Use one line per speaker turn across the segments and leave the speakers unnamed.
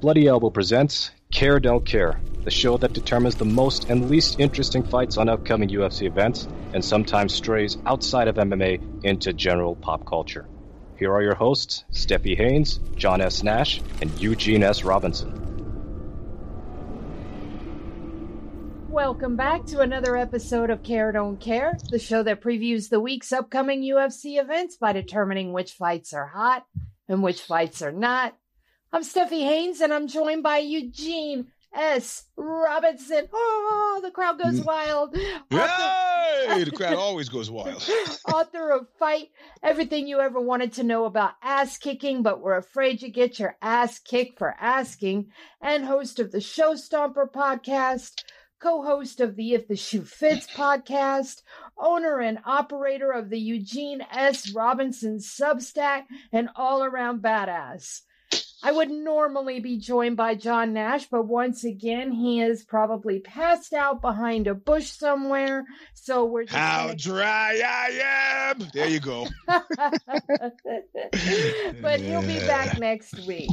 Bloody Elbow presents Care Don't Care, the show that determines the most and least interesting fights on upcoming UFC events and sometimes strays outside of MMA into general pop culture. Here are your hosts, Stephie Haynes, John S. Nash, and Eugene S. Robinson.
Welcome back to another episode of Care Don't Care, the show that previews the week's upcoming UFC events by determining which fights are hot and which fights are not. I'm Stephie Haynes, and I'm joined by Eugene S. Robinson. Oh, the crowd goes mm. wild.
Yay! the crowd always goes wild.
Author of Fight, everything you ever wanted to know about ass kicking, but were afraid you get your ass kicked for asking, and host of the Show Stomper podcast, co host of the If the Shoe Fits podcast, owner and operator of the Eugene S. Robinson Substack, and all around badass. I would normally be joined by John Nash, but once again, he is probably passed out behind a bush somewhere. So we're just
How
gonna...
dry I am. There you go.
but he'll be back next week.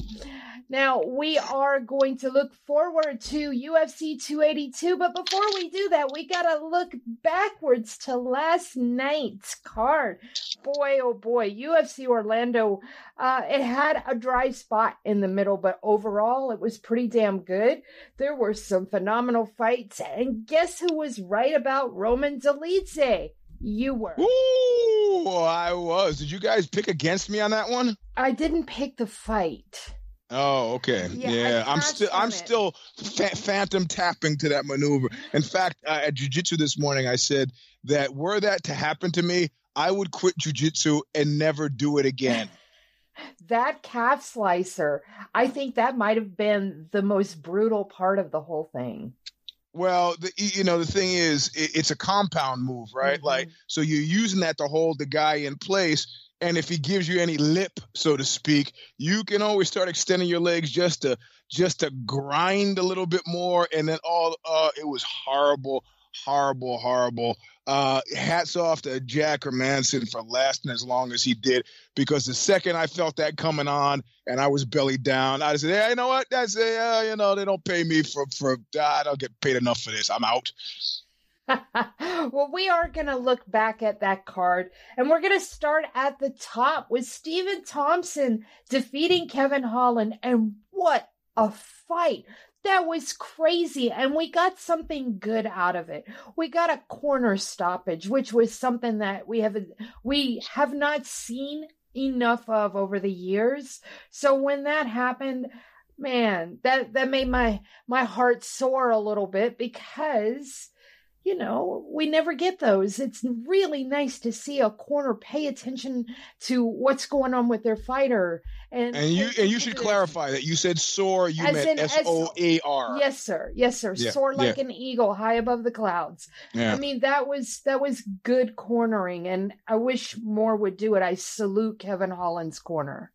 Now, we are going to look forward to UFC 282, but before we do that, we got to look backwards to last night's card. Boy, oh boy, UFC Orlando, uh, it had a dry spot in the middle, but overall, it was pretty damn good. There were some phenomenal fights, and guess who was right about Roman Dolidze? You were.
Ooh, I was. Did you guys pick against me on that one?
I didn't pick the fight.
Oh, okay.
Yeah,
Yeah, I'm still I'm
it.
still fa- phantom tapping to that maneuver. In fact, uh, at jujitsu this morning, I said that were that to happen to me, I would quit jujitsu and never do it again.
That calf slicer, I think that might have been the most brutal part of the whole thing.
Well, the, you know, the thing is, it, it's a compound move, right?
Mhm.
Like, so you're using that to hold the guy in place. And if he gives you any lip, so to speak, you can always start extending your legs just to just to grind a little bit more. And then all, uh, it was horrible, horrible, horrible. Uh, hats off to Jack Hermansson for lasting as long as he did, because the second I felt that coming on and I was belly down, I said, "Hey, you know what? That's uh, you know they don't pay me for for I don't get paid enough for this. I'm out."
well, we are going to look back at that card and we're going to start at the top with Stephen Thompson defeating Kevin Holland. And what a fight! That was crazy. And we got something good out of it. We got a corner stoppage, which was something that we have we have not seen enough of over the years. So when that happened, man, that that made my my heart soar a little bit because you know, we never get those. It's really nice to see a corner pay attention to what's going on with their fighter. And
And you and you should clarify that you said soar, you meant S O A R.
Yes, sir. Yes, sir.
Yeah,
Soar like an eagle high above the clouds.
Yeah.
I mean, that was that was good cornering, and I wish more would do it. I salute Kevin Holland's corner.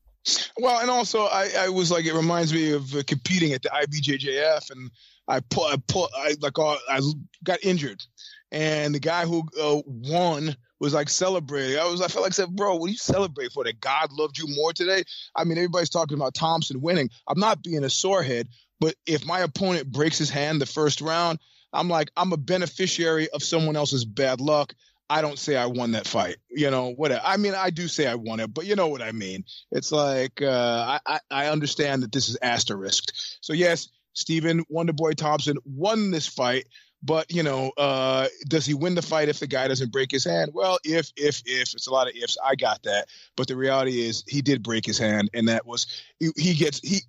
Well, and also I, I was like, it reminds me of uh, competing at the IBJJF, and I pull, I pull, I like, uh, I got injured, and the guy who uh, won was like celebrating. I was, I felt like, I said, bro, what do you celebrate for? That God loved you more today? I mean, everybody's talking about Thompson winning. I'm not being a sorehead, but if my opponent breaks his hand the first round, I'm like, I'm a beneficiary of someone else's bad luck. I don't say I won that fight. You know, whatever. I mean, I do say I won it, but you know what I mean. It's like uh, I I understand that this is asterisked. So yes, Stephen Wonderboy Thompson won this fight, but you know, uh, does he win the fight if the guy doesn't break his hand? Well, if if if it's a lot of ifs. I got that, but the reality is he did break his hand, and that was he, he gets he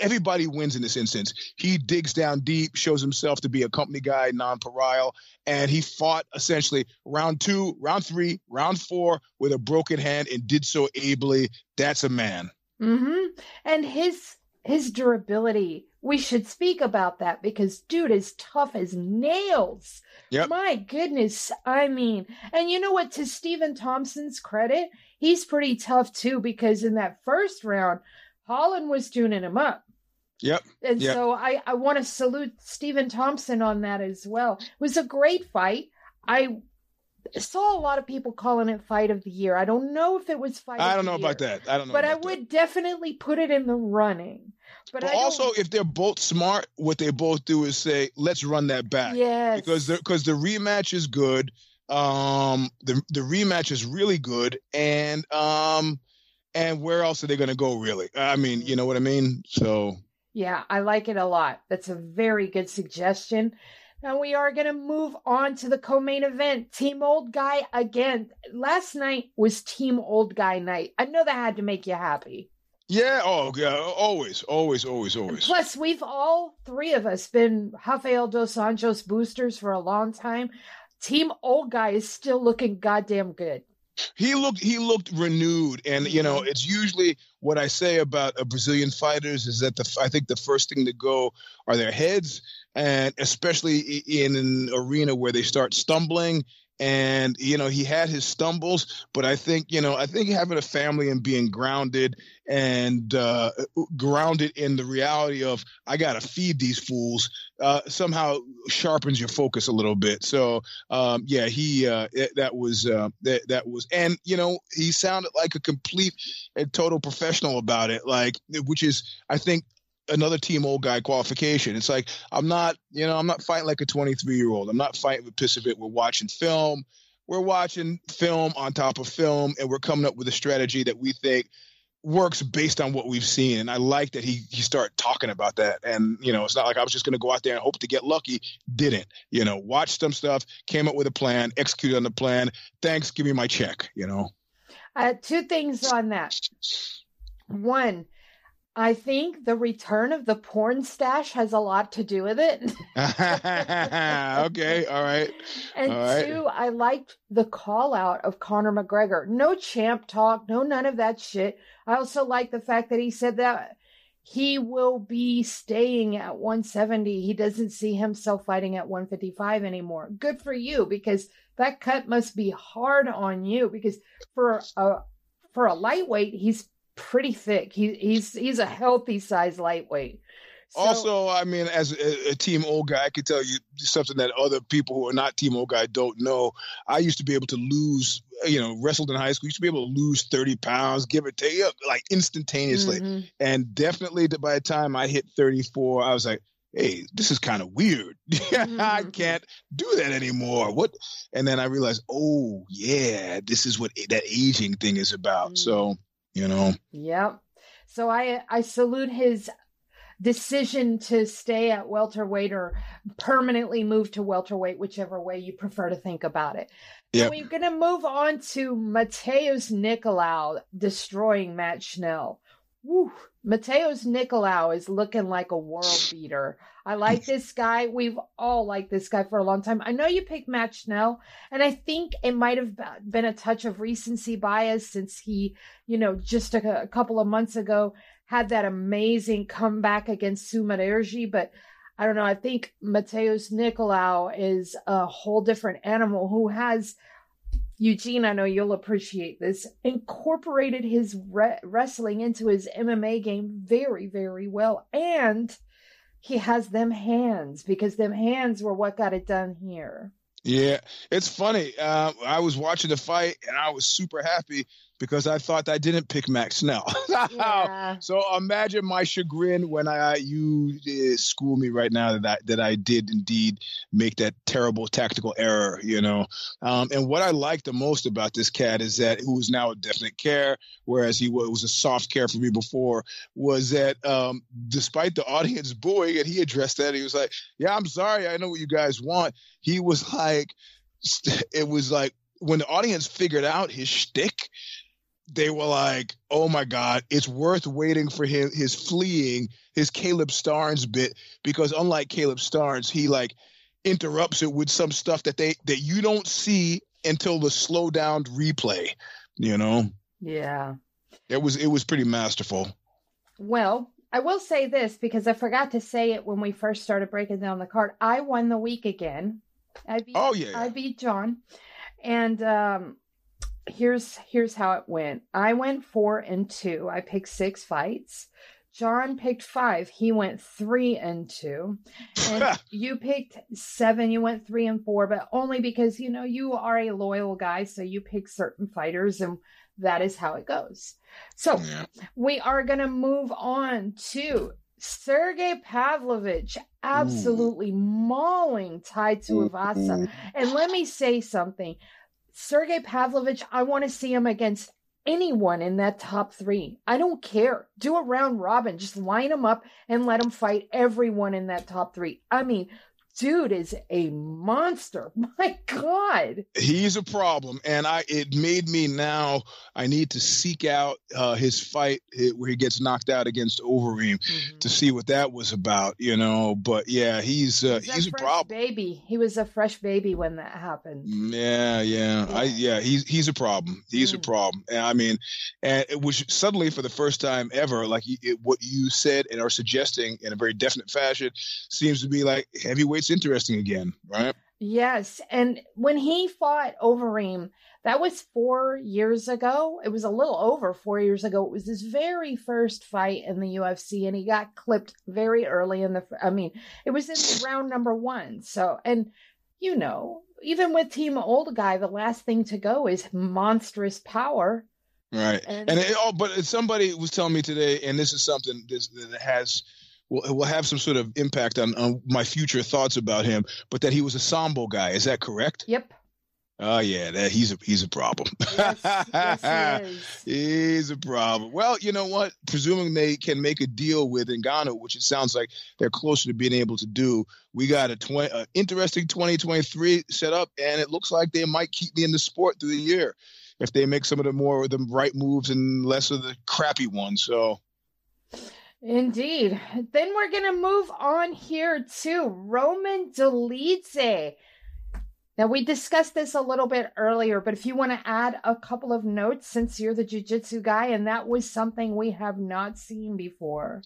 everybody wins in this instance. He digs down deep, shows himself to be a company guy, non-pariah, and he fought essentially round two, round three, round four with a broken hand, and did so ably. That's a man.
Mm-hmm. And his his durability. We should speak about that because dude is tough as nails.
Yep.
My goodness. I mean, and you know what? To Stephen Thompson's credit, he's pretty tough too because in that first round, Holland was tuning him up.
Yep.
And
Yep.
so I, I want to salute Stephen Thompson on that as well. It was a great fight. I saw a lot of people calling it fight of the year. I don't know if it was fight.
I don't
know
about that. I don't know.
But I would that. definitely put it in the running. But,
but also, if they're both smart, what they both do is say, "Let's run that back."
Yes.
Because the because the rematch is good. Um, the the rematch is really good, and um, and where else are they going to go? Really? I mean, you know what I mean. So.
Yeah, I like it a lot. That's a very good suggestion. And we are going to move on to the co main event. Team Old Guy again. Last night was Team Old Guy night. I know that had to make you happy.
Yeah, oh, yeah, always, always, always, always. And
plus, we've all three of us been Rafael dos Anjos boosters for a long time. Team Old Guy is still looking goddamn good.
He looked he looked renewed, and you know mm-hmm. it's usually what I say about a Brazilian fighters is that the I think the first thing to go are their heads, and especially in an arena where they start stumbling and you know he had his stumbles but i think you know i think having a family and being grounded and uh, grounded in the reality of i gotta feed these fools uh, somehow sharpens your focus a little bit. So um, yeah he uh, that was uh, that, that was and you know he sounded like a complete and total professional about it like which is i think another team old guy qualification. It's like I'm not, you know, I'm not fighting like a 23 year old. I'm not fighting with piss of it. We're watching film. We're watching film on top of film, and we're coming up with a strategy that we think works based on what we've seen. And I like that he he started talking about that. And you know, it's not like I was just going to go out there and hope to get lucky. Didn't. You know, watched some stuff, came up with a plan, executed on the plan. Thanks, give me my check. You know.
Uh, two things on that. One, I think the return of the porn stash has a lot to do with it.
okay, all right.
And
all
two. I liked the call out of Conor McGregor. No champ talk, no none of that shit. I also like the fact that he said that he will be staying at 170. He doesn't see himself fighting at 155 anymore. Good for you because that cut must be hard on you because for a for a lightweight, he's pretty thick. He, he's he's a healthy size lightweight.
So, also, I mean, as a, a, team old guy, I can tell you something that other people who are not team old guy don't know. I used to be able to lose, you know, wrestled in high school. Used to be able to lose thirty pounds, give or take, like instantaneously. Mm-hmm. And definitely, by the time I hit thirty four, I was like, hey, this is kind of weird. mm-hmm. I can't do that anymore. What? And then I realized, oh yeah, this is what that aging thing is about. Mm-hmm. So you know.
Yep. So I I salute his decision to stay at welterweight or permanently move to welterweight, whichever way you prefer to think about it.
Yeah.
We're going to move on to Matheus Nicolau destroying Matt Schnell. Woo. Matheus Nicolau is looking like a world beater. I like this guy. We've all liked this guy for a long time. I know you picked Matt Schnell, and I think it might have been a touch of recency bias since he, you know, just a, a couple of months ago had that amazing comeback against Sumudaerji. But I don't know. I think Matheus Nicolau is a whole different animal who has – Eugene, I know you'll appreciate this, incorporated his re- wrestling into his MMA game very, very well. And he has them hands because them hands were what got it done here.
Yeah, it's funny. Uh, I was watching the fight and I was super happy because I thought I didn't pick Matt Schnell. yeah. So imagine my chagrin when I you uh, school me right now that I, that I did indeed make that terrible tactical error, you know. Um, and what I like the most about this cat is that who is now a definite care, whereas he was, was a soft care for me before, was that um, despite the audience booing and he addressed that, he was like, "Yeah, I'm sorry, I know what you guys want." He was like, it was like when the audience figured out his shtick they were like, "Oh my God, it's worth waiting for him his fleeing his Caleb Starnes bit because unlike Caleb Starnes, he like interrupts it with some stuff that they that you don't see until the slow down replay. You know?
Yeah.
It was it was pretty masterful.
Well, I will say this because I forgot to say it when we first started breaking down the card. I won the week again. I beat,
oh yeah.
I beat John, and um, here's here's how it went. I went four and two. I picked six fights. John picked five. He went three and two. And you picked seven. You went three and four, but only because, you know, you are a loyal guy. So you pick certain fighters and that is how it goes. So
Yeah.
we are going to move on to Sergei Pavlovich absolutely mauling Tai Tuivasa. And let me say something. Sergei Pavlovich, I want to see him against anyone in that top three. I don't care. Do a round robin. Just line them up and let him fight everyone in that top three. I mean, dude is a monster. My God.
He's a problem, and I it made me now. I need to seek out uh, his fight eh, where he gets knocked out against Overeem to see what that was about, you know. But yeah, he's uh,
He's
he's a
fresh
problem.
baby. He was a fresh baby when that happened.
Yeah, yeah, I yeah, he's he's a problem. He's a
Mm.
problem, and I mean, and it was suddenly for the first time ever, like it, what you said and are suggesting in a very definite fashion, seems to be like heavyweight's interesting again, right?
Yes, and when he fought Overeem, that was four years ago. It was a little over four years ago. It was his very first fight in the UFC, and he got clipped very early in the. I mean, it was in round number one. So, and you know, even with Team Old Guy, the last thing to go is monstrous power.
Right.
And-
And, it, oh, but somebody was telling me today, and this is something this, that has will will have some sort of impact on, on my future thoughts about him. But that he was a sambo guy. Is that correct?
Yep.
Oh yeah, that he's a he's a problem.
Yes, yes he.
He's a problem. Well, you know what? Presuming they can make a deal with Ngannou, which it sounds like they're closer to being able to do, we got a 20, uh, interesting 2023 set up, and it looks like they might keep me in the sport through the year if they make some of the more of the right moves and less of the crappy ones. So
Indeed. Then we're going to move on here to Roman Dolidze. Now, we discussed this a little bit earlier, but if you want to add a couple of notes since you're the jiu-jitsu guy, and that was something we have not seen before.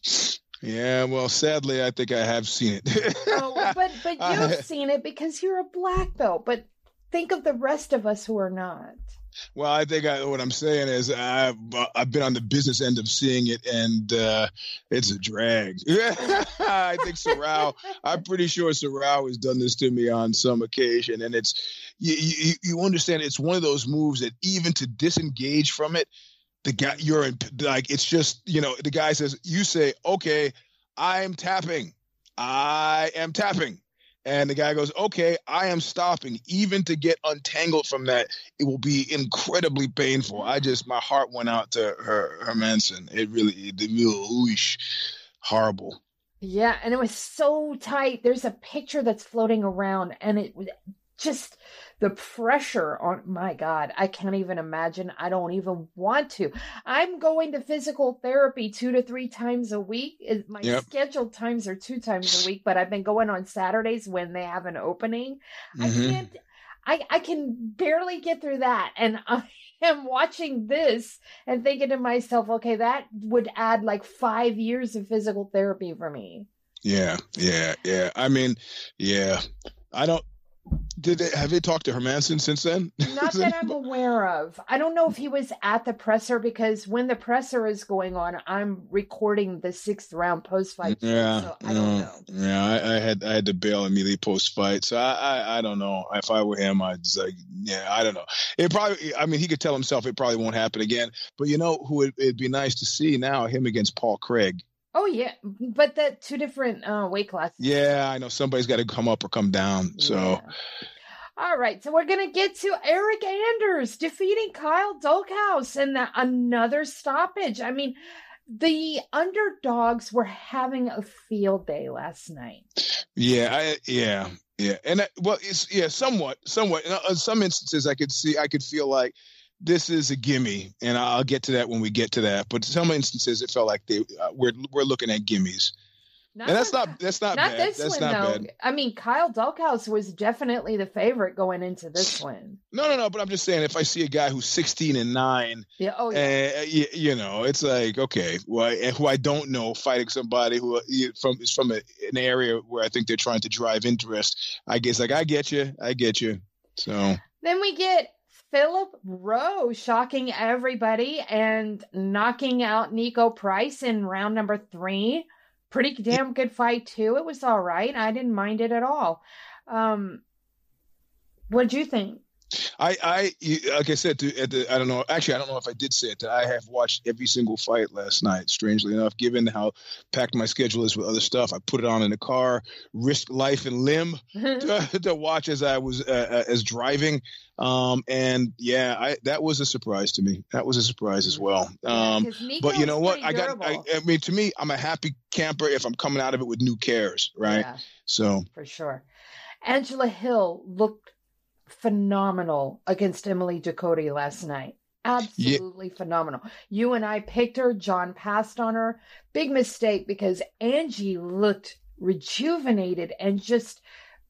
yeah, well, sadly, I think I have seen it.
Oh, but but
uh,
you've seen it because you're a black belt. But think of the rest of us who are not.
Well, I think I, what I'm saying is I've I've been on the business end of seeing it, and uh, it's a drag. I think Sorrel. I'm pretty sure Sorrel has done this to me on some occasion, and it's you, you you understand it's one of those moves that even to disengage from it, the guy you're in like it's just you know the guy says you say okay I'm tapping, I am tapping. And the guy goes, okay, I am stopping. Even to get untangled from that, it will be incredibly painful. I just, my heart went out to her, Hermansson. It really, it really, oosh, horrible.
Yeah, and it was so tight. There's a picture that's floating around, and it just the pressure on my God. I can't even imagine. I don't even want to. I'm going to physical therapy two to three times a week. My
Yep.
scheduled times are two times a week, but I've been going on Saturdays when they have an opening. I
Mhm.
can't. I I can barely get through that, and I am watching this and thinking to myself, okay, that would add like five years of physical therapy for me.
Yeah, yeah, yeah. I mean, yeah. I don't. Did they have they talked to Hermansson since then?
Not that I'm aware of. I don't know if he was at the presser because when the presser is going on, I'm recording the sixth round post fight.
Yeah,
so I don't
yeah,
know.
Yeah, I, I had I had to bail immediately post fight, so I, I I don't know if I were him, I'd like yeah, I don't know. It probably, I mean, he could tell himself it probably won't happen again. But you know who it, it'd be nice to see now him against Paul Craig.
Oh yeah, but that two different uh, weight classes.
Yeah, I know somebody's got to come up or come down. So
Yeah. All right, so we're gonna get to Eryk Anders defeating Kyle Daukaus and the, another stoppage. I mean, the underdogs were having a field day last night.
yeah, I yeah yeah, and that, well, it's yeah, somewhat, somewhat. In, uh, some instances, I could see, I could feel like this is a gimme, and I'll get to that when we get to that. But some instances, it felt like they uh, we're we're looking at gimmies.
Not
and that's not that's not,
not
bad.
this
that's
one
not
though.
bad.
I mean, Kyle Daukaus was definitely the favorite going into this one.
No, no, no. But I'm just saying, if I see a guy who's 16 and nine,
Yeah. Oh yeah.
uh, you, you know, it's like okay, well, and who I don't know fighting somebody who from is from a, an area where I think they're trying to drive interest. I guess like I get you, I get you. So
Then we get Philip Rowe shocking everybody and knocking out Niko Price in round number three. Pretty damn good fight too. It was all right. I didn't mind it at all. Um, what'd you think?
I, I, like I said, to, at the, I don't know. Actually, I don't know if I did say it. That I have watched every single fight last night. Strangely enough, given how packed my schedule is with other stuff, I put it on in the car, risk life and limb to, to watch as I was uh, as driving. Um, and yeah, I, that was a surprise to me. That was a surprise as well. Um,
yeah,
but you know what?
I
got. I, I, mean, to me, I'm a happy camper if I'm coming out of it with new cares, right?
Yeah,
so
for sure. Angela Hill looked phenomenal against Emily Ducote last night. Absolutely yeah. phenomenal. You and I picked her. John passed on her. Big mistake because Angie looked rejuvenated and just,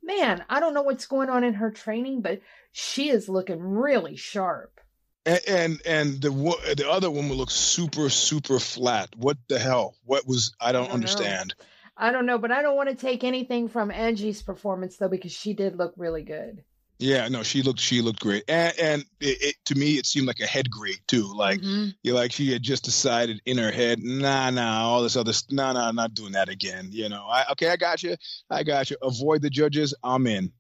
man, I don't know what's going on in her training, but she is looking really sharp.
And and, and the the other woman looks super super flat. What the hell? What was I don't, I don't understand.
Know. I don't know, but I don't want to take anything from Angie's performance though because she did look really good.
Yeah, no, she looked she looked great, and, and it, it, to me it seemed like a head grade too. Like mm-hmm. you like she had just decided in her head, nah, nah, all this other, nah, nah, not doing that again. You know, I okay, I got you, I got you. Avoid the judges, I'm in.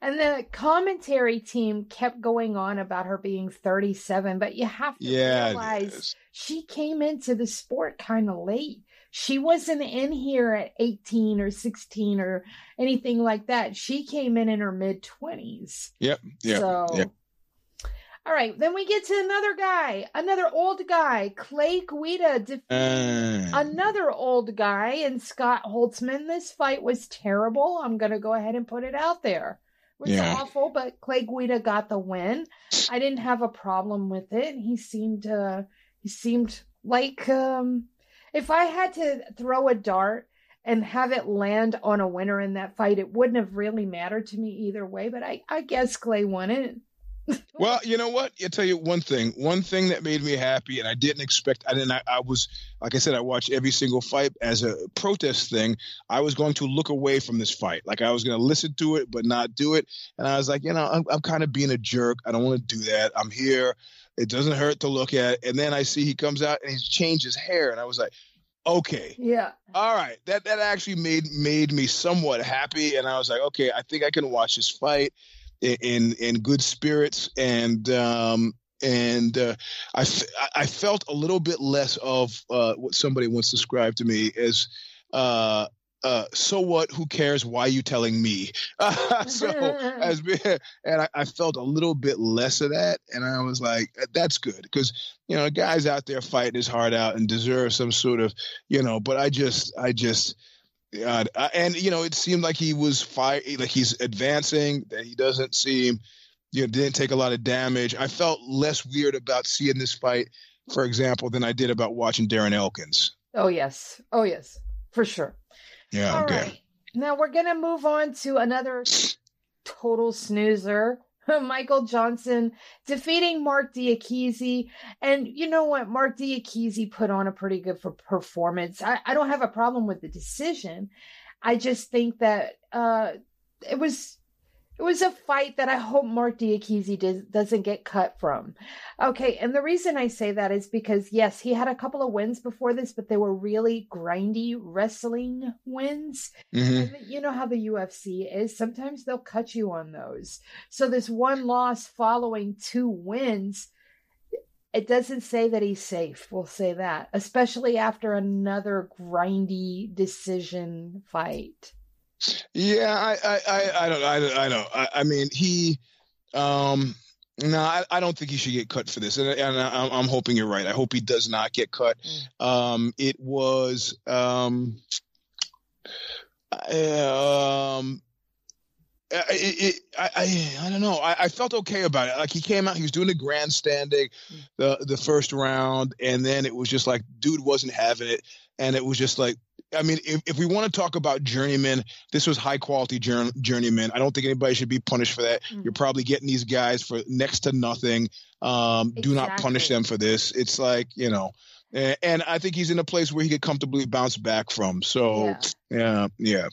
And the commentary team kept going on about her being 37, but you have to yeah, realize she came into the sport kind of late she wasn't in here at 18 or 16 or anything like that. She came in in her mid 20s.
Yep. Yep.
So,
yep.
all right. Then we get to another guy, another old guy, Clay Guida, uh, another old guy and Scott Holtzman. This fight was terrible. I'm going to go ahead and put it out there. It was yeah. awful, but Clay Guida got the win. I didn't have a problem with it. He seemed, uh, he seemed like, um, if I had to throw a dart and have it land on a winner in that fight, it wouldn't have really mattered to me either way. But I, I guess Clay won it.
well, you know what? I'll tell you one thing. One thing that made me happy, and I didn't expect. I didn't. I, I, was, like I said, I watched every single fight as a protest thing. I was going to look away from this fight. Like I was going to listen to it, but not do it. And I was like, you know, I'm, I'm kind of being a jerk. I don't want to do that. I'm here. It doesn't hurt to look at. And then I see he comes out and he's changed his hair, and I was like, okay,
yeah,
all right. That that actually made made me somewhat happy, and I was like, okay, I think I can watch this fight in in, in good spirits, and um, and uh, I, I felt a little bit less of uh, what somebody once described to me as uh, uh, so what? Who cares? Why are you telling me? so as and I, I, felt a little bit less of that, and I was like, that's good because you know guys out there fighting his heart out and deserve some sort of you know. But I just, I just. God, and you know, it seemed like he was fire, like he's advancing. That he doesn't seem, you know, didn't take a lot of damage. I felt less weird about seeing this fight, for example, than I did about watching Darren Elkins.
Oh yes, oh yes, for sure.
Yeah. All okay. Right.
Now we're gonna move on to another total snoozer. Michael Johnson defeating Marc Diakiese. And you know what? Marc Diakiese put on a pretty good for performance. I, I don't have a problem with the decision. I just think that uh, it was it was a fight that I hope Mark Diakiese does, doesn't get cut from. Okay, and the reason I say that is because yes, he had a couple of wins before this, but they were really grindy wrestling wins. Mm-hmm. And you know how the UFC is; sometimes they'll cut you on those. So this one loss following two wins, it doesn't say that he's safe. We'll say that, especially after another grindy decision fight.
Yeah, I, I, I, I don't, I, I don't. I, I mean, he, um, no, I, I don't think he should get cut for this, and, and I, I'm hoping you're right. I hope he does not get cut. Mm. Um, it was, um, um, it, it, I, I, I don't know. I, I, felt okay about it. Like he came out, he was doing the grandstanding, mm. the the first round, and then it was just like, dude wasn't having it, and it was just like, I mean, if, if we want to talk about journeyman, this was high quality journey, journeyman. I don't think anybody should be punished for that. Mm-hmm. You're probably getting these guys for next to nothing. Um, exactly. Do not punish them for this. It's like you know, and, and, I think he's in a place where he could comfortably bounce back from. So yeah, yeah.
yeah.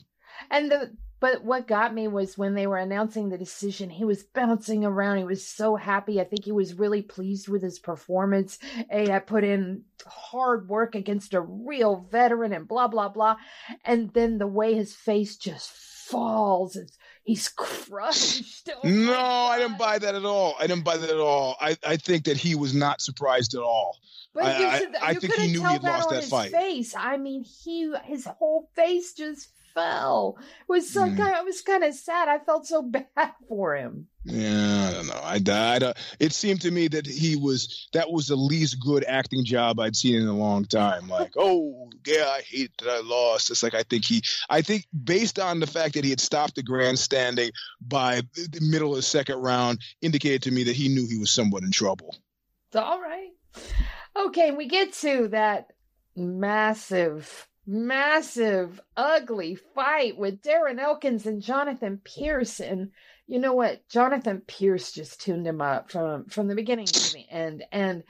And the But what got me was when they were announcing the decision, he was bouncing around. He was so happy. I think he was really pleased with his performance. Hey, I put in hard work against a real veteran and blah, blah, blah. And then the way his face just falls, it's, he's crushed. Oh
no, I didn't buy that at all. I didn't buy that at all. I, I think that he was not surprised at all.
But
I,
you,
I,
should,
I
you
think he
couldn't
knew
tell
he had
that
lost
on
that
his
fight.
face. I mean, he his whole face just fell. It was so
Mm.
kind. It was kind of sad. I felt so bad for him.
Yeah, I don't know. I died. Uh, it seemed to me that he was that was the least good acting job I'd seen in a long time. Like, oh yeah, I hate that I lost. It's like I think he, I think based on the fact that he had stopped the grandstanding by the middle of the second round, indicated to me that he knew he was somewhat in trouble.
All right. Okay, we get to that massive, massive, ugly fight with Darren Elkins and Jonathan. And you know what? Jonathan Pearce just tuned him up from from the beginning to the end. And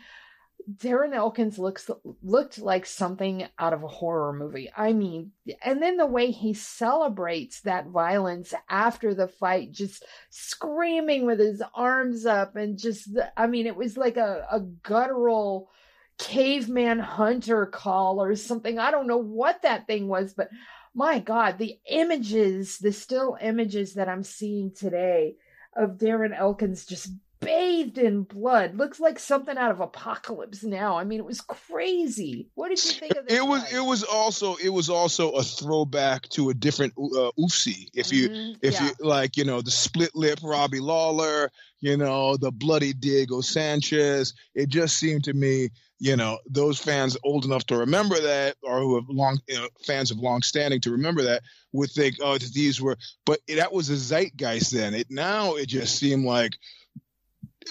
Darren Elkins looks looked like something out of a horror movie. I mean, and then the way he celebrates that violence after the fight, just screaming with his arms up and just I mean, it was like a, a guttural caveman hunter call or something. I don't know what that thing was, but my God, the images, the still images that I'm seeing today of Darren Elkins just bathed in blood looks like something out of Apocalypse Now. I mean, it was crazy. What did you think of this?
It was
fight?
it was also it was also a throwback to a different uh, oofsie. If you
Mhm,
if
yeah.
you like, you know, the split lip Robbie Lawler, you know, the bloody Diego Sanchez. It just seemed to me, you know, those fans old enough to remember that, or who have long you know, fans of long standing to remember that, would think, oh, these were. But that was a zeitgeist then. It now it just seemed like.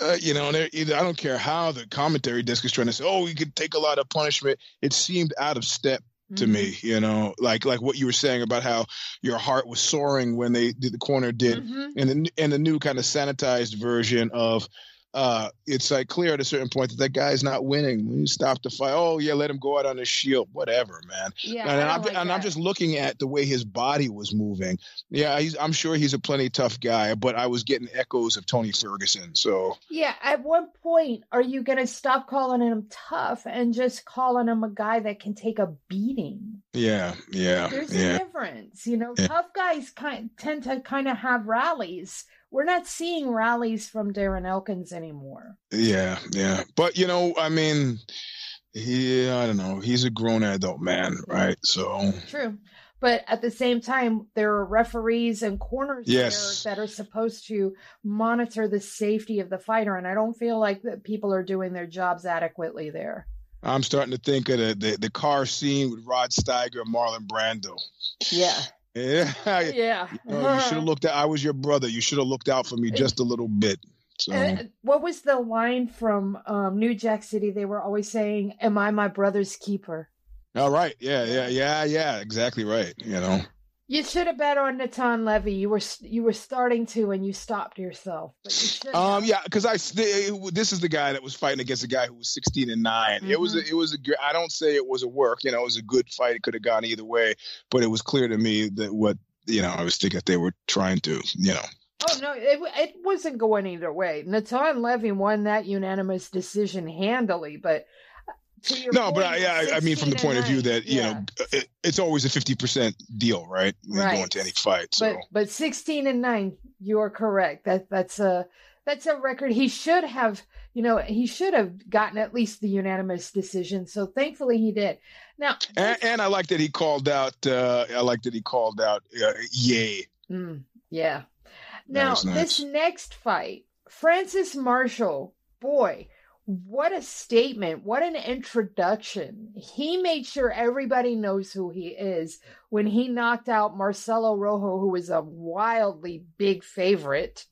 Uh, you know, and there- either, I don't care how the commentary disc is trying to say, "Oh, we could take a lot of punishment." It seemed out of step to
Mhm.
me you know like like what you were saying about how your heart was soaring when they did the corner did
Mhm.
and the and the new kind of sanitized version of uh it's like clear at a certain point that that guy's not winning you stop the fight oh yeah let him go out on his shield whatever man
Yeah,
and, I'm,
like
and I'm just looking at the way his body was moving yeah he's i'm sure he's a plenty tough guy but i was getting echoes of tony ferguson so
Yeah, at what point are you going to stop calling him tough and just calling him a guy that can take a beating?
yeah yeah
There's
yeah
a difference. You know,
Yeah.
tough guys kind tend to kind of have rallies. We're not seeing rallies from Darren Elkins anymore.
Yeah, yeah. But you know, I mean, he I don't know, he's a grown adult man, right? So
True. But at the same time, there are referees and corners
Yes.
there that are supposed to monitor the safety of the fighter. And I don't feel like that people are doing their jobs adequately there.
I'm starting to think of the the, the car scene with Rod Steiger and Marlon Brando.
Yeah.
Yeah.
Yeah.
You, know, you should have looked at I was your brother. You should have looked out for me just a little bit. So
Uh, what was the line from um, New Jack City? They were always saying, "Am I my brother's keeper?"
all right. Yeah, yeah, yeah, yeah. Exactly right. You know.
You should have bet on Natan Levy. You were you were starting to, and you stopped yourself. But you
Um, yeah, because I this is the guy that was fighting against a guy who was 16 and 9 It was a, it was a I don't say it was a work, you know, it was a good fight. It could have gone either way, but it was clear to me that what you know I was thinking that they were trying to, you know.
Oh no, it it wasn't going either way. Natan Levy won that unanimous decision handily, but. Uh, To
No, but I, yeah, I mean from the point of view that you
Yeah.
know it, it's always a 50 percent deal, right? When you
Right.
Go into any fight, so
But but sixteen and nine, you are correct. That that's a that's a record. He should have, you know, he should have gotten at least the unanimous decision. So thankfully he did. Now,
and, and I like that he called out. uh I like that he called out. Uh, yay!
Mm, yeah. Now
nice.
this next fight, Francis Marshall, boy, what a statement! What an introduction! He made sure everybody knows who he is when he knocked out Marcelo Rojo, who was a wildly big favorite.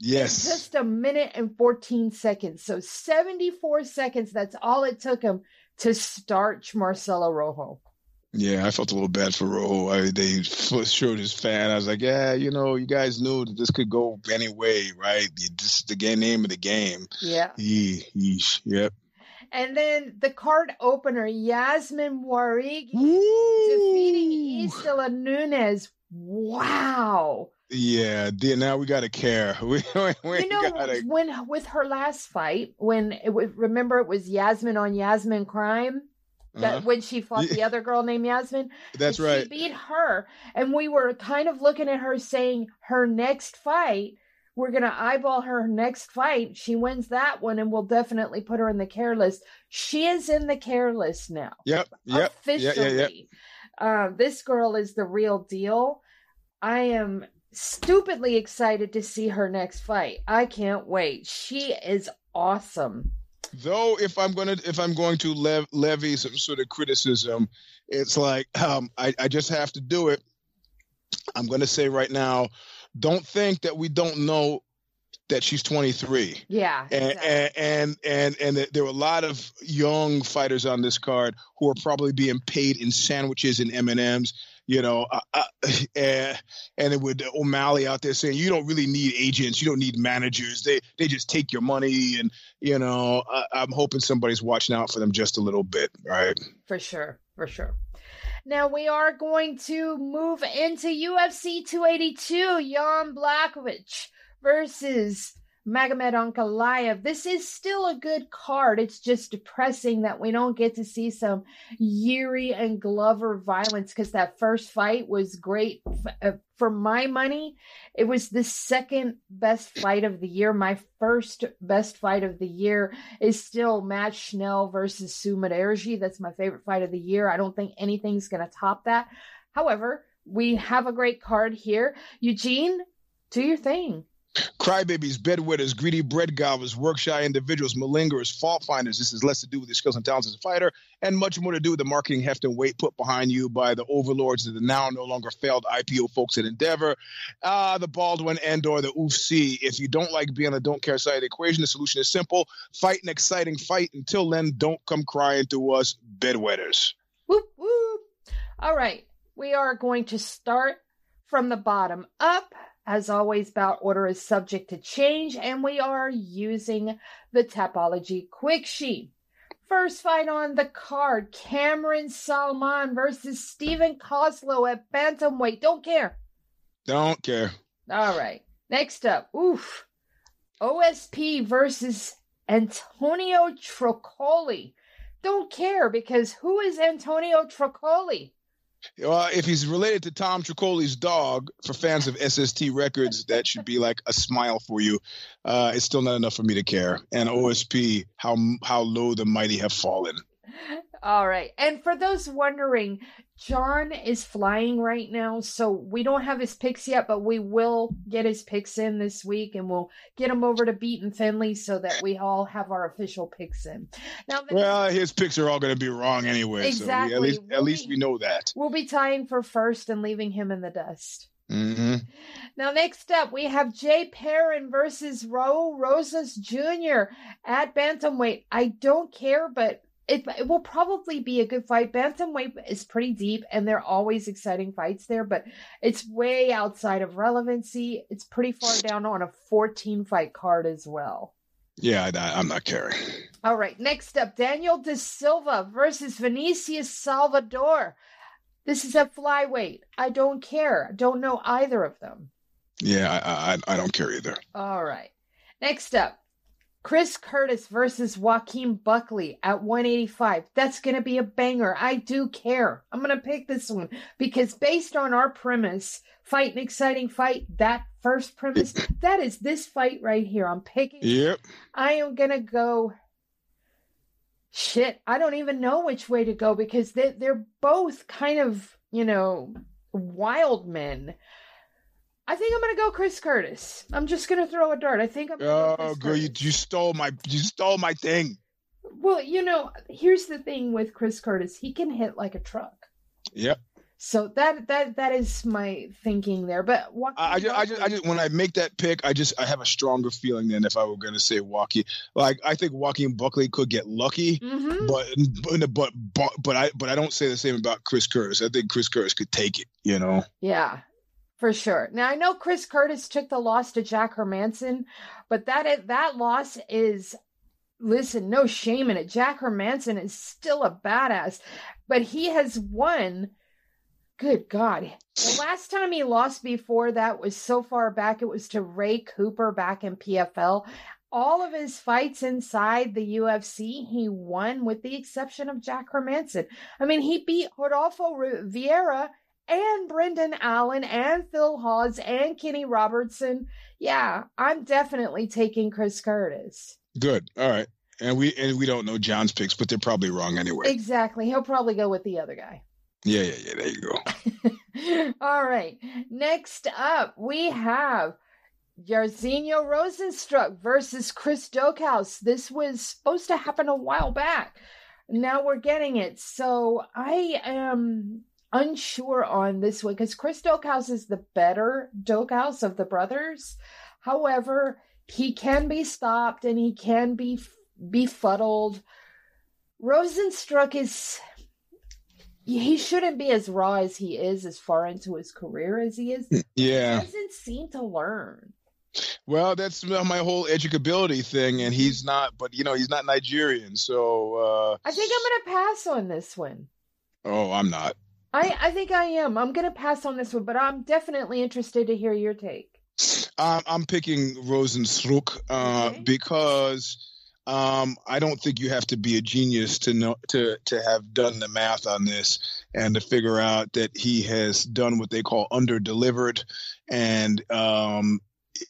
Yes.
Just a minute and 14 seconds. So 74 seconds. That's all it took him to starch Marcelo Rojo.
Yeah, I felt a little bad for Rojo. I, they showed his fan. I was like, yeah, you know, you guys knew that this could go any way, right? This is the game, name of the game.
Yeah.
Yeesh, yep.
And then the card opener, Yazmin Jauregui defeating Istela Nunes. wow.
Yeah, dear, now we gotta care. We, we, we
you know
gotta...
when with her last fight, when it remember it was Yasmin on Yasmin crime. That
Uh-huh.
when she fought the other girl named Yasmin,
That's right.
She beat her, and we were kind of looking at her saying her next fight. We're gonna eyeball her next fight. She wins that one, and we'll definitely put her in the care list. She is in the care list now
Yep, yep, yeah,
officially.
yeah, yeah.
Uh, this girl is the real deal. I am stupidly excited to see her next fight. I can't wait. She is awesome.
Though, if I'm gonna if I'm going to lev- levy some sort of criticism, it's like um, I, I just have to do it. I'm gonna say right now, don't think that we don't know that she's 23.
Yeah.
and
exactly.
and and and, and there were a lot of young fighters on this card who are probably being paid in sandwiches and M and M's. You know, uh, uh, and, and with O'Malley out there saying you don't really need agents, you don't need managers. They they just take your money, and you know, I, I'm hoping somebody's watching out for them just a little bit, right?
For sure, for sure. Now we are going to move into UFC 282. Jan Blachowicz versus Magomed Ankalaev. This is still a good card. It's just depressing that we don't get to see some Yuri and Glover violence because that first fight was great. Uh, For my money, it was the second best fight of the year. My first best fight of the year is still Matt Schnell versus Sumudaerji. That's my favorite fight of the year. I don't think anything's going to top that. However, we have a great card here. Eugene, do your thing.
Crybabies, bedwetters, greedy bread gobblers, work shy individuals, malingerers, fault finders. This has less to do with your skills and talents as a fighter, and much more to do with the marketing heft and weight put behind you by the overlords of the now no longer failed IPO folks at Endeavor, uh, the Baldwin and or the UFC. If you don't like being on the don't care side of the equation, the solution is simple: fight an exciting fight. Until then, don't come crying to us, bedwetters.
Whoop, whoop. All right. We are going to start from the bottom up. As always, bout order is subject to change, and we are using the Tapology Quick Sheet. First fight on the card Cameron Saaiman versus Steven Koslow at Bantamweight. Don't care.
Don't care.
All right. Next up, oof. OSP versus Antonio Trocoli. Don't care because who is Antonio Trocoli?
Well, if he's related to Tom Troccoli's dog, for fans of SST Records, that should be like a smile for you. Uh, it's still not enough for me to care. And OSP, how how low the mighty have fallen.
All right. And for those wondering, John is flying right now, so we don't have his picks yet, but we will get his picks in this week and we'll get him over to Beaton Finley so that we all have our official picks in. Now,
Well, his picks are all going to be wrong anyway. So we,
Exactly.
at least
We'll
at least
be-
we know that.
we'll be tying for first and leaving him in the dust.
hmm
Now, next up, we have Jay Perrin versus Raul Rosas Jr. at Bantamweight. I don't care, but it, it will probably be a good fight. Bantamweight is pretty deep, and there are always exciting fights there, but it's way outside of relevancy. It's pretty far down on a 14 fight card as well.
Yeah, I, I'm not caring.
All right, next up, Daniel da Silva versus Vinicius Salvador. This is a flyweight. I don't care. I don't know either of them.
Yeah, I, I I don't care either.
All right. Next up, Chris Curtis versus Joaquin Buckley at 185. That's going to be a banger. I do care. I'm going to pick this one because based on our premise, fight an exciting fight, that first premise, that is this fight right here. I'm picking.
Yep.
I am going to go. Shit, I don't even know which way to go because they, they're both kind of, you know, wild men. I think I'm gonna go Chris Curtis. I'm just gonna throw a dart. I think I'm. Gonna go
Oh,
Chris
girl, you, you stole my you stole my thing.
Well, you know, here's the thing with Chris Curtis. He can hit like a truck.
Yep.
So that that that is my thinking there. But
I, I, just, I just, I just, when I make that pick, I just, I have a stronger feeling than if I were going to say Joaquin. Like, I think Joaquin Buckley could get lucky,
Mhm.
but, but, but, but, but I, but I don't say the same about Chris Curtis. I think Chris Curtis could take it. You know.
Yeah, for sure. Now I know Chris Curtis took the loss to Jack Hermansson, but that that loss is listen, no shame in it. Jack Hermansson is still a badass, but he has won good God. The last time he lost before that was so far back, it was to Ray Cooper back in PFL. All of his fights inside the UFC, he won with the exception of Jack Hermansson. I mean, he beat Rodolfo Vieira and Brendan Allen and Phil Hawes and Kenny Robertson. Yeah, I'm definitely taking Chris Curtis.
Good. All right. And we and we don't know John's picks, but they're probably wrong anyway.
Exactly. He'll probably go with the other guy.
Yeah, yeah, yeah. There you
go. All right. Next up, we have Jairzinho Rozenstruik versus Chris Daukaus. This was supposed to happen a while back. Now we're getting it. So I am unsure on this one because Chris Daukaus is the better Daukaus of the brothers. However, he can be stopped and he can be befuddled. Rozenstruik is he shouldn't be as raw as he is as far into his career as he is.
Yeah.
He doesn't seem to learn.
Well, that's my whole educability thing, and he's not. But you know, he's not Nigerian, so uh,
I think I'm going to pass on this one.
Oh, I'm not.
I I think I am. I'm going to pass on this one, but I'm definitely interested to hear your take.
Um, I'm picking Rozenstruik uh, okay. because um, I don't think you have to be a genius to know to to have done the math on this and to figure out that he has done what they call under delivered and um,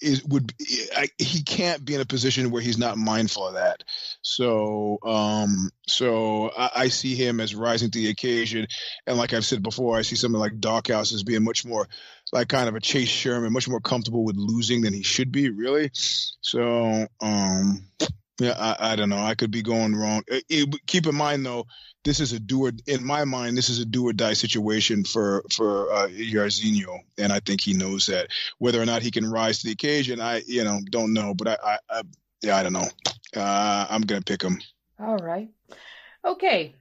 it would I, he can't be in a position where he's not mindful of that. So um, so I, I, see him as rising to the occasion, and like I've said before, I see something like Daukaus as being much more like kind of a Chase Sherman, much more comfortable with losing than he should be, really. So um, yeah, I, I, don't know. I could be going wrong. It, it, keep in mind, though, this is a do or in my mind, this is a do or die situation for for uh, Jairzinho, and I think he knows that. Whether or not he can rise to the occasion, I you know don't know, but I, I, I yeah, I don't know. Uh, I'm gonna pick him.
All right. Okay.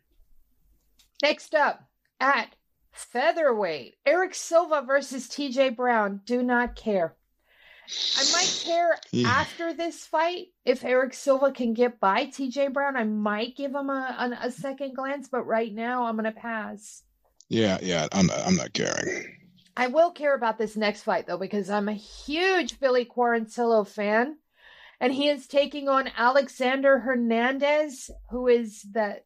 Next up at featherweight, Eric Silva versus T.J. Brown. Do not care. I might care yeah. after this fight if Eric Silva can get by TJ Brown. I might give him a, a, a second glance, but right now I'm going to pass.
Yeah, yeah, I'm not, I'm not caring.
I will care about this next fight though because I'm a huge Billy Quarantillo fan, and he is taking on Alexander Hernandez, who is that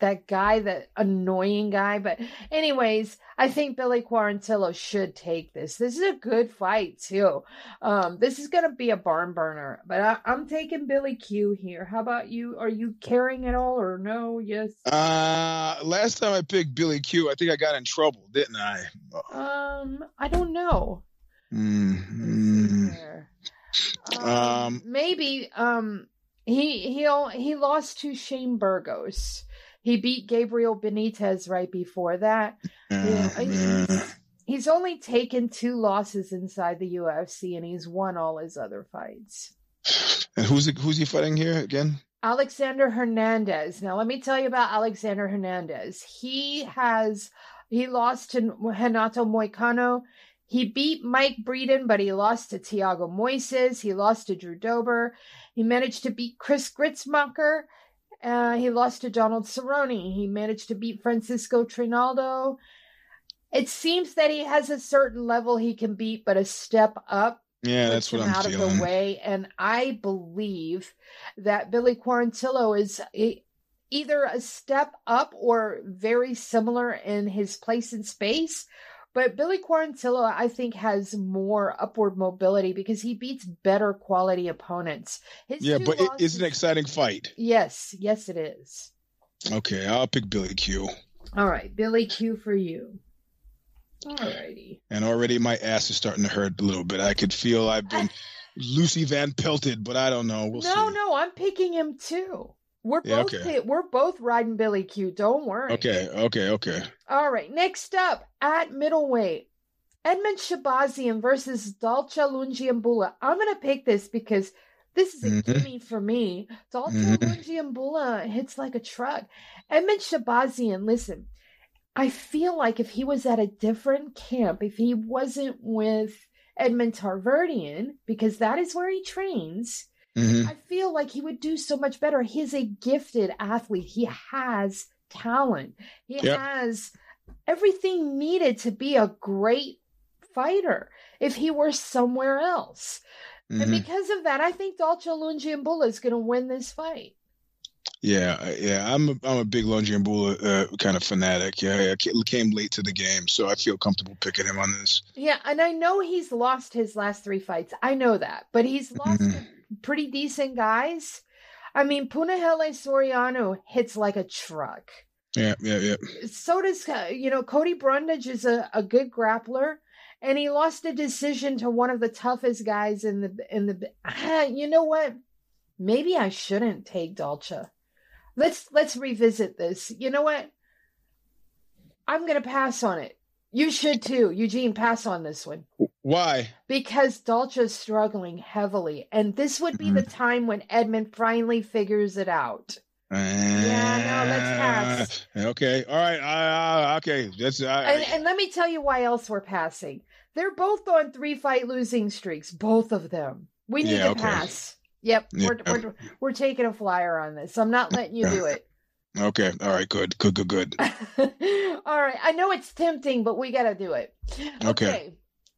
that guy, that annoying guy. But anyways, I think Billy Quarantillo should take this. This is a good fight too. Um, this is gonna be a barn burner. But I, am taking Billy Q here. How about you? Are you caring at all or no? Yes.
Uh, last time I picked Billy Q, I think I got in trouble, didn't I?
Um, I don't know.
Mm-hmm.
Um, um, maybe um he he he lost to Shane Burgos. He beat Gabriel Benitez right before that. Mm-hmm. Yeah, he's, he's only taken two losses inside the UFC, and he's won all his other fights.
And who's who's he fighting here again?
Alexander Hernandez. Now, let me tell you about Alexander Hernandez. He has he lost to Renato Moicano. He beat Mike Breeden, but he lost to Thiago Moises. He lost to Drew Dober. He managed to beat Chris Gruetzemacher. Uh, he lost to Donald Cerrone. He managed to beat Francisco Trinaldo. It seems that he has a certain level he can beat, but a step up.
Yeah, that's what I'm
out
feeling.
of the way, and I believe that Billy Quarantillo is a, either a step up or very similar in his place in space. But Billy Quarantillo, I think, has more upward mobility because he beats better quality opponents.
His yeah, but losses... it's an exciting fight.
Yes, yes, it is.
Okay, I'll pick Billy Q.
All right, Billy Q for you. All righty.
And already my ass is starting to hurt a little bit. I could feel I've been Lucy Van Pelted, but I don't know. We'll
no,
see.
no, I'm picking him too. We're
yeah,
both
okay.
we're both riding Billy Q. Don't worry.
Okay, okay, okay.
All right. Next up at middleweight, Edmen Shahbazyan versus Dalcha Lungiambula. I'm gonna pick this because this is a mm-hmm. gimme for me. Dalcha mm-hmm. Lungiambula hits like a truck. Edmen Shahbazyan, listen. I feel like if he was at a different camp, if he wasn't with Edmond Tarverdyan, because that is where he trains, Mm-hmm. I feel like he would do so much better. He's a gifted athlete. He has talent. He yep. has everything needed to be a great fighter if he were somewhere else. Mm-hmm. And because of that, I think Dalcha Lungiambula is going to win this fight.
Yeah, yeah, I'm a, I'm a big Lungi Lungiambula uh, kind of fanatic. Yeah, I came late to the game, so I feel comfortable picking him on this.
Yeah, and I know he's lost his last three fights. I know that, but he's lost mm-hmm. Pretty decent guys. I mean, Punahele Soriano hits like a truck.
Yeah, yeah, yeah.
So does uh, you know Cody Brundage is a, a good grappler, and he lost a decision to one of the toughest guys in the in the. You know what? Maybe I shouldn't take Dolce. Let's let's revisit this. You know what? I'm gonna pass on it. You should too, Eugene. Pass on this one.
Why?
Because is struggling heavily, and this would be mm-hmm. the time when Edmund finally figures it out. Uh, yeah, no, let's pass.
Okay, all right, uh, okay. That's uh,
and, and let me tell you why else we're passing. They're both on three fight losing streaks, both of them. We need yeah, to okay. pass. Yep, yeah. we're, we're we're taking a flyer on this. I'm not letting you do it.
Okay. All right. Good. Good. Good. Good.
All right. I know it's tempting, but we got to do it.
Okay. okay.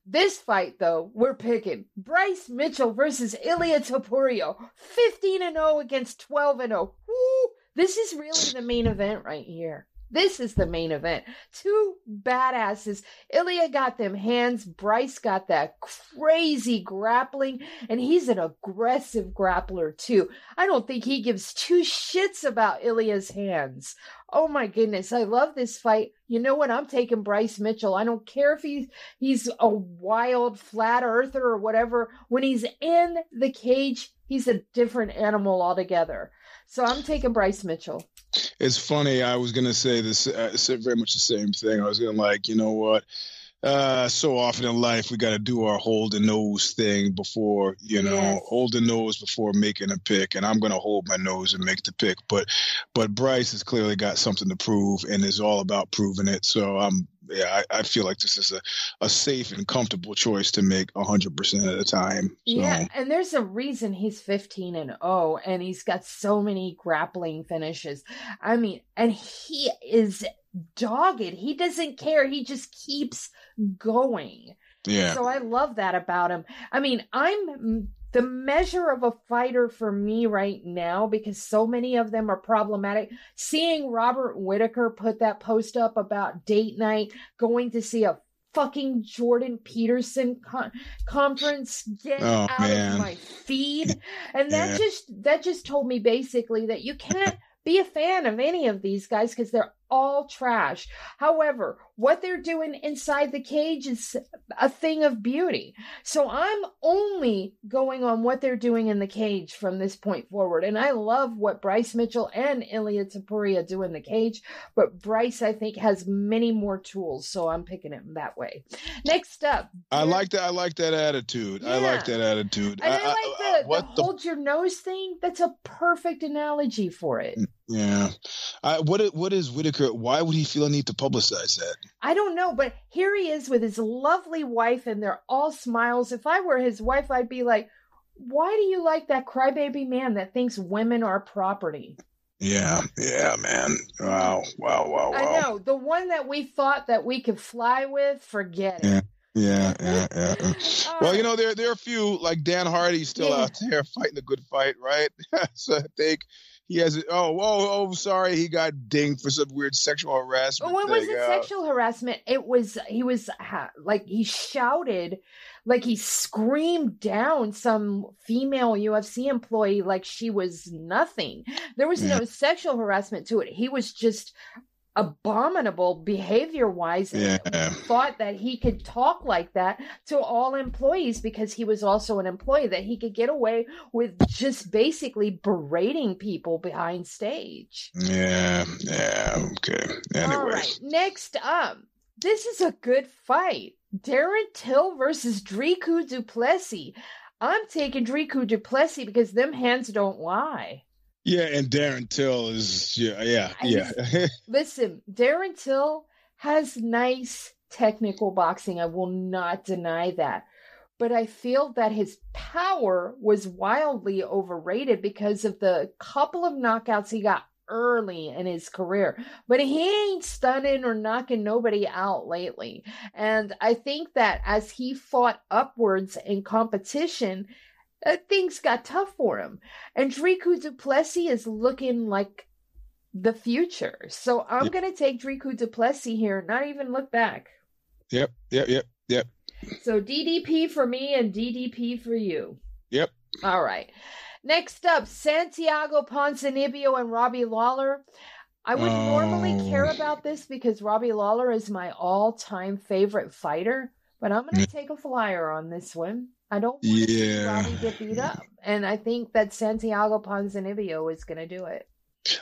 This fight, though, we're picking Bryce Mitchell versus Ilia Topuria, 15 and 0 against 12 and 0. Woo! This is really the main event right here. This is the main event. Two badasses. Ilya got them hands. Bryce got that crazy grappling, and he's an aggressive grappler too. I don't think he gives two shits about Ilya's hands. Oh my goodness, I love this fight. You know what? I'm taking Bryce Mitchell. I don't care if he's he's a wild flat earther or whatever. When he's in the cage, he's a different animal altogether. So I'm taking Bryce Mitchell.
It's funny. I was gonna say this. Uh, very much the same thing. I was gonna like, you know what? Uh, so often in life we got to do our hold the nose thing before you know yes. hold the nose before making a pick and i'm going to hold my nose and make the pick but but bryce has clearly got something to prove and is all about proving it so i'm yeah, I, I, feel like this is a, a safe and comfortable choice to make 100% of the time. So.
Yeah, and there's a reason he's 15 and 0, and he's got so many grappling finishes. I mean, and he is dogged. He doesn't care. He just keeps going.
Yeah.
So I love that about him. I mean, I'm the measure of a fighter for me right now because so many of them are problematic. Seeing Robert Whitaker put that post up about date night, going to see a fucking Jordan Peterson con- conference get oh, out man. of my feed and that yeah. just that just told me basically that you can't be a fan of any of these guys because they're all trash. However, what they're doing inside the cage is a thing of beauty. So I'm only going on what they're doing in the cage from this point forward. And I love what Bryce Mitchell and Ilya Topuria do in the cage, but Bryce, I think, has many more tools. So I'm picking him that way. Next up.
I like that. I like that attitude. Yeah. I like that attitude.
And I, I like I, the, the, the hold your nose thing. That's a perfect analogy for it. Mm.
Yeah. I, what what is Whitaker? Why would he feel a need to publicize that?
I don't know, but here he is with his lovely wife, and they're all smiles. If I were his wife, I'd be like, "Why do you like that crybaby man that thinks women are property?"
Yeah, yeah, man. Wow, wow, wow, wow.
I know the one that we thought that we could fly with. Forget
it. Yeah, yeah, yeah. yeah. well, you know, there there are a few like Dan Hardy still yeah. out there fighting a good fight, right? so I think he has oh oh oh sorry he got dinged for some weird sexual harassment.
Well, it wasn't uh, sexual harassment. It was he was like he shouted, like he screamed down some female UFC employee like she was nothing. There was no sexual harassment to it. He was just abominable behavior wise
yeah.
thought that he could talk like that to all employees because he was also an employee that he could get away with just basically berating people behind stage.
Yeah yeah okay. Anyway all right
next up this is a good fight. Darren till versus dricus duplessis. I'm taking dricus duplessis because them hands don't lie
yeah, and Darren Till is yeah, yeah, yeah.
listen, Darren Till has nice technical boxing. I will not deny that. But I feel that his power was wildly overrated because of the couple of knockouts he got early in his career, but he ain't stunning or knocking nobody out lately. And I think that as he fought upwards in competition, uh, things got tough for him. And Dricus Duplessis is looking like the future. So I'm yep. going to take Dricus Duplessis here, not even look back.
Yep, yep, yep, yep.
So DDP for me and DDP for you.
Yep.
All right. Next up, Santiago Ponzinibbio and Robbie Lawler. I would oh. normally care about this because Robbie Lawler is my all-time favorite fighter, but I'm going to take a flyer on this one. I don't want yeah. to get beat up, and I think that Santiago Ponzinibbio is going to do it.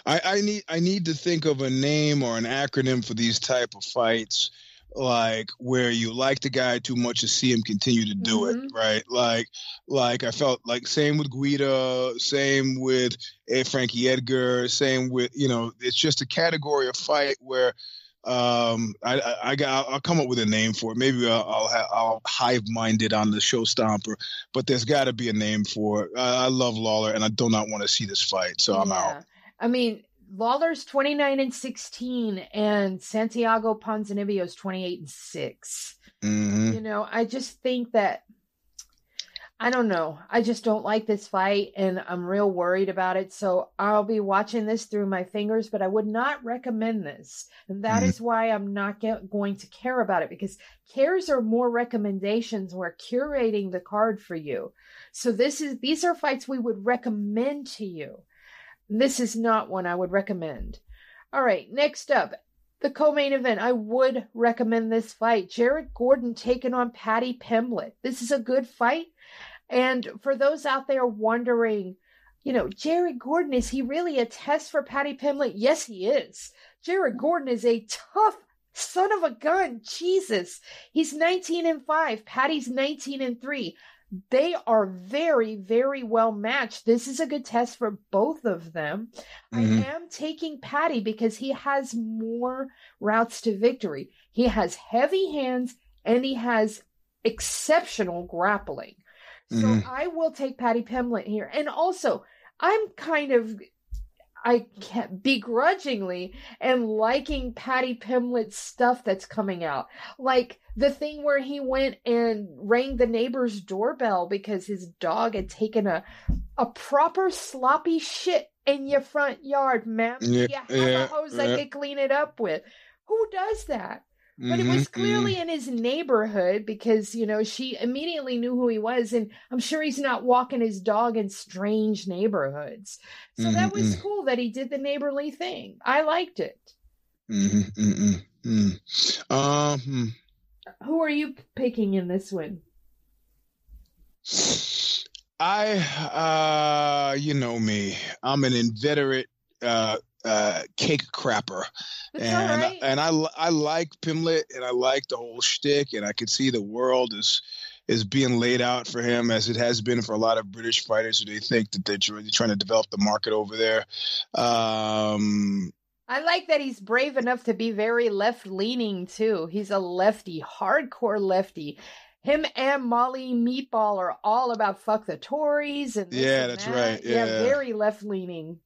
I, I need I need to think of a name or an acronym for these type of fights like where you like the guy too much to see him continue to do mm-hmm. it, right? Like, like I felt like same with Guida, same with a Frankie Edgar, same with you know, it's just a category of fight where um, I, I, I got, I'll come up with a name for it. Maybe I'll, I'll, have, I'll hive mind it on the show stomper, but there's got to be a name for it. I, I, love Lawler, and I do not want to see this fight, so I'm out.
I mean, Lawler's 29 and 16 and Santiago Ponzinibbio's 28 and 6. Mm-hmm. You know, I just think that I don't know. I just don't like this fight and I'm real worried about it. So I'll be watching this through my fingers, but I would not recommend this. And that mm-hmm. is why I'm not get, going to care about it because cares are more recommendations. We're curating the card for you. So this is, these are fights we would recommend to you. This is not one I would recommend. All right, next up, the co-main event. I would recommend this fight. Jared Gordon taking on Paddy Pimblett. This is a good fight. And for those out there wondering, you know, Jared Gordon, is he really a test for Paddy Pimblett? Yes, he is. Jared Gordon is a tough son of a gun. Jesus. He's 19 and 5. Paddy's 19 and 3 they are very, very well matched. This is a good test for both of them. Mm-hmm. I am taking Paddy because he has more routes to victory. He has heavy hands and he has exceptional grappling. So mm-hmm. I will take Paddy Pimblett here. And also, I'm kind of I can't begrudgingly am liking Paddy Pimblett's stuff that's coming out. Like the thing where he went and rang the neighbor's doorbell because his dog had taken a a proper sloppy shit in your front yard, ma'am. Yeah, you have yeah, a hose yeah. I could clean it up with. Who does that? But mm-hmm, it was clearly mm-hmm. in his neighborhood because, you know, she immediately knew who he was. And I'm sure he's not walking his dog in strange neighborhoods. So mm-hmm, that was mm. cool that he did the neighborly thing. I liked it.
Mm-hmm, um,
who are you picking in this one?
I, uh, you know me, I'm an inveterate uh, uh, cake crapper, and
right.
and I I like Pimblett and I like the whole shtick, and I can see the world is is being laid out for him as it has been for a lot of British fighters who they think that they're trying to develop the market over there. Um,
I like that he's brave enough to be very left leaning too. He's a lefty, hardcore lefty. Him and Molly Meatball are all about fuck the Tories and
yeah, that's
that.
right. Yeah.
yeah, very left leaning.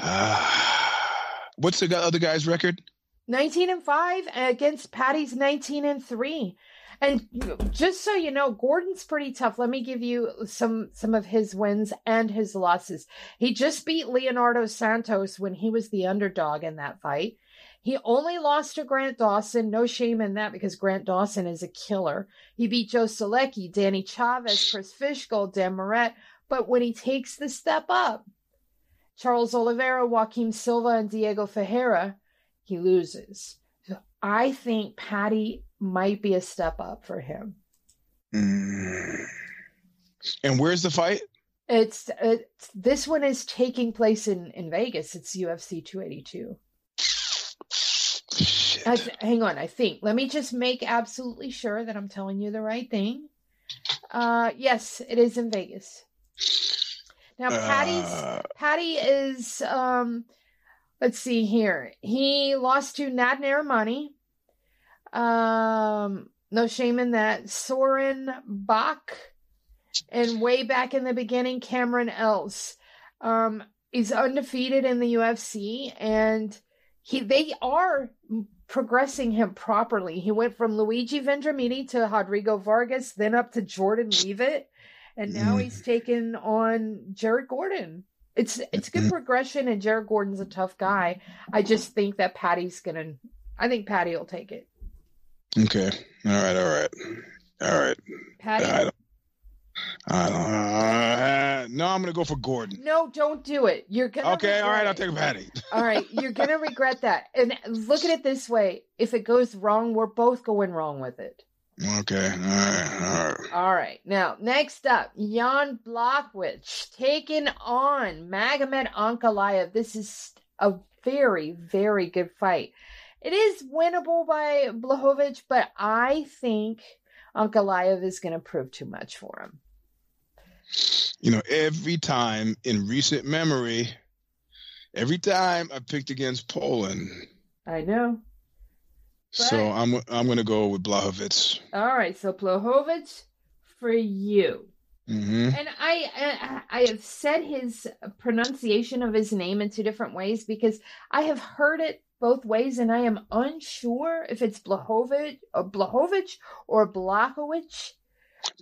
what's the other guy's record?
19 and 5 against Paddy's 19 and 3. And just so you know, Gordon's pretty tough. Let me give you some some of his wins and his losses. He just beat Leonardo Santos when he was the underdog in that fight. He only lost to Grant Dawson. No shame in that because Grant Dawson is a killer. He beat Joe Solecki, Danny Chavez, Chris Fishgold, Dan Moret. But when he takes the step up, Charles Oliveira, Joaquim Silva, and Diego Ferreira, he loses. So I think Paddy might be a step up for him.
Mm. And where's the fight?
It's, it's this one is taking place in in Vegas. It's UFC 282. hang on, I think. Let me just make absolutely sure that I'm telling you the right thing. Uh, yes, it is in Vegas. Now, Paddy's uh... Paddy is um, let's see here. He lost to Nad Narimani. Um, no shame in that. Søren Bak and way back in the beginning, Cameron Else. um, is undefeated in the UFC, and he they are progressing him properly. He went from Luigi Vendramini to Rodrigo Vargas, then up to Jordan Leavitt, and now
Mm.
he's taken on Jared Gordon. It's it's good
Mhm.
progression, and Jared Gordon's a tough guy. I just think that Paddy's gonna. I think Paddy will take it.
Okay. All right. All right. All right.
Paddy,
I don't. I don't. Uh, no, I'm gonna go for Gordon.
no, don't do it. You're gonna.
Okay. All right. I'll take. Paddy.
All right, you're gonna regret that. And look at it this way: if it goes wrong, we're both going wrong with it.
Okay. All right. All right.
All right. Now, next up, Jan Blachowicz taking on Magomed Ankalaev. This is a very, very good fight. It is winnable by Blachowicz, but I think Ankalaev is going to prove too much for him.
You know, every time in recent memory, every time I picked against Poland,
I know.
So I'm I'm gonna go with Blachowicz.
All right. So Blachowicz for you.
hmm
And I, I I have said his pronunciation of his name in two different ways because I have heard it both ways, and I am unsure if it's Blahovic or Blahovic or Blachowicz.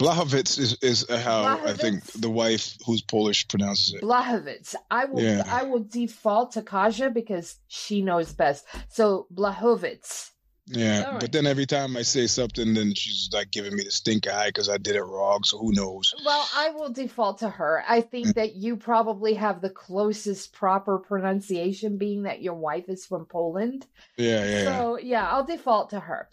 Blachowicz is is how I think the wife who's Polish pronounces it.
Blachowicz. I will
Yeah.
I will default to Kaja because she knows best. So Blachowicz.
Yeah,
right.
but then every time I say something, then she's like giving me the stink eye because I did it wrong. So who knows?
Well, I will default to her. I think mm. that you probably have the closest proper pronunciation, being that your wife is from Poland.
Yeah, yeah, yeah.
So yeah, I'll default to her.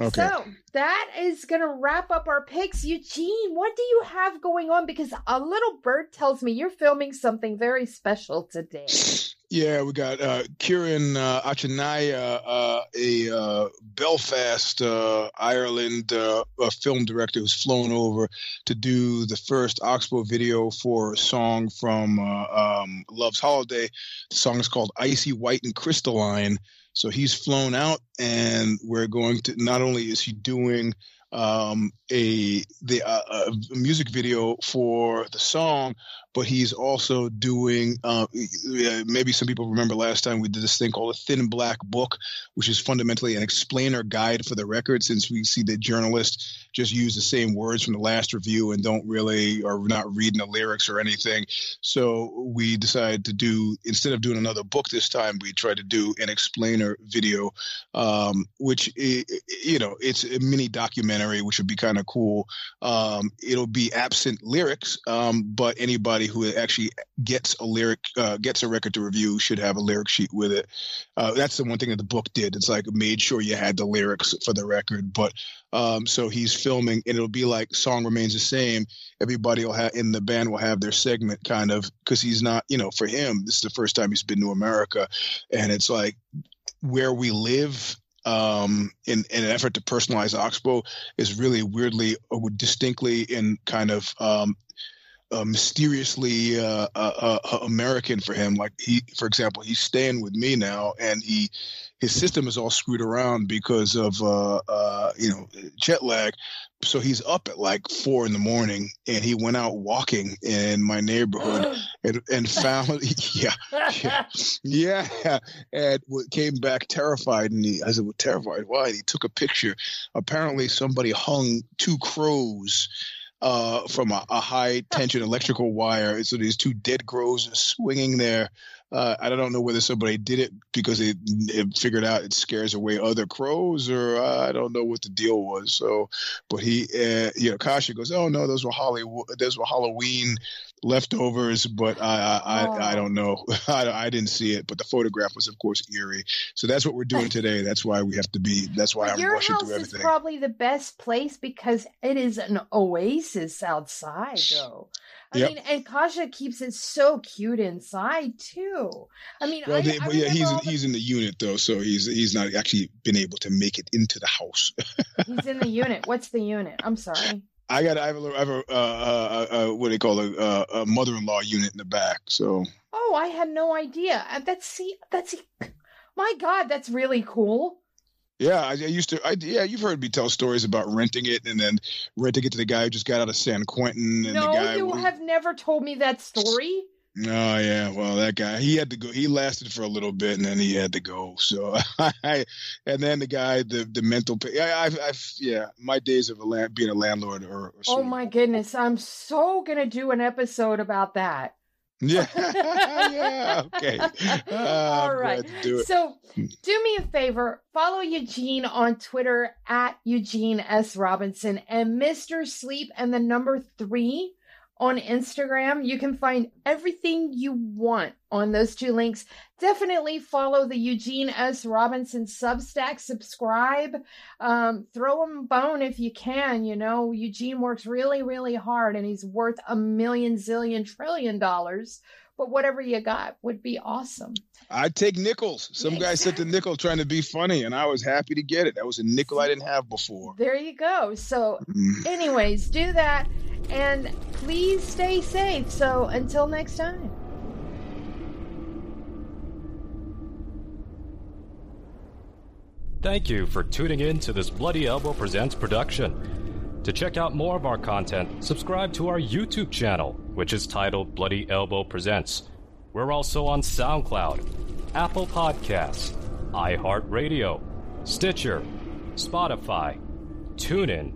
Okay.
So that is gonna wrap up our picks. Eugene, what do you have going on? Because a little bird tells me you're filming something very special today.
Yeah, we got uh, Kieran uh, Achanaya, uh, a uh, Belfast, uh, Ireland uh, film director who's flown over to do the first Oxbow video for a song from um, Love's Holiday. The song is called Icy White and Crystalline. So he's flown out, and we're going to. Not only is he doing um, a the uh, a music video for the song, but he's also doing uh, maybe some people remember last time we did this thing called a thin black book which is fundamentally an explainer guide for the record since we see that journalists just use the same words from the last review and don't really or not reading the lyrics or anything. So we decided to do instead of doing another book this time we tried to do an explainer video um, which you know it's a mini documentary which would be kind of cool. Um, it'll be absent lyrics um, but anybody who actually gets a lyric uh, gets a record to review should have a lyric sheet with it. Uh, that's the one thing that the book did. It's like made sure you had the lyrics for the record but um, so he's filming and it'll be like song remains the same. Everybody will have in the band will have their segment kind of because he's not you know for him this is the first time he's been to america and it's like where we live um, in, in an effort to personalize Oxbow is really weirdly, uh, distinctly, and kind of um, uh, mysteriously uh, uh, uh, American for him. Like he, for example, he's staying with me now, and he his system is all screwed around because of uh, uh, you know jet lag. So he's up at like four in the morning, and he went out walking in my neighborhood and and found yeah yeah, yeah, and came back terrified. And he, I said, "Well, terrified? Why?" And he took a picture. Apparently, somebody hung two crows uh, from a, a high tension electrical wire. So these two dead crows swinging there. Uh, I don't know whether somebody did it because they, they figured out it scares away other crows, or uh, I don't know what the deal was. So, but he, uh, you know, Kasha goes, "Oh no, those were Hollywood, those were Halloween leftovers." But I, I, I, I
Oh.
don't know. I, I didn't see it, but the photograph was, of course, eerie. So that's what we're doing today. That's why we have to be. That's why I'm
Your
rushing
house
through
is probably the best place because it is an oasis outside, though. I
Yep.
mean, and Kasha keeps it so cute inside too. I mean,
Well,
I,
they,
I
yeah, he's
the-
he's in the unit though, so he's he's not actually been able to make it into the house.
he's in the unit. What's the unit? I'm sorry.
I got I have a, I have a uh, uh, uh, what do they call it uh, a mother-in-law unit in the back. So
Oh, I had no idea. That's see, that's my God, that's really cool.
Yeah, I, I used to. I, yeah, you've heard me tell stories about renting it and then renting it to the guy who just got out of San Quentin and
no,
the guy.
you have never told me that story.
Oh yeah, well that guy he had to go. He lasted for a little bit and then he had to go. So I, and then the guy, the the mental. I, I've, I've yeah, my days of a land, being a landlord or.
oh my goodness, I'm so gonna do an episode about that.
Yeah, yeah, okay.
All right. So do me a favor, follow Eugene on Twitter at Eugene S. Robinson and Mr. Sleep and the number three on Instagram. You can find everything you want on those two links. Definitely follow the Eugene S. Robinson Substack, subscribe, um, throw him a bone if you can. You know, Eugene works really, really hard and he's worth a million, zillion, trillion dollars. But whatever you got would be awesome.
I'd take nickels. Some exactly. guy sent a nickel trying to be funny, and I was happy to get it. That was a nickel I didn't have before.
There you go. So, mm. anyways, do that. And please stay safe. So until next time.
Thank you for tuning in to this Bloody Elbow Presents production. To check out more of our content, subscribe to our YouTube channel, which is titled Bloody Elbow Presents. We're also on SoundCloud, Apple Podcasts, iHeartRadio, Stitcher, Spotify, TuneIn,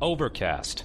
Overcast,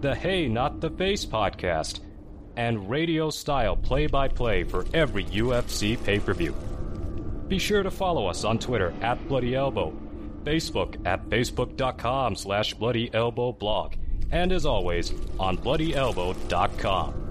the Hey Not the Face podcast, and radio style play by play for every UFC pay per view. Be sure to follow us on Twitter at Bloody Elbow, Facebook at facebook.com slash Bloody Elbow blog, and as always, on bloodyelbow.com.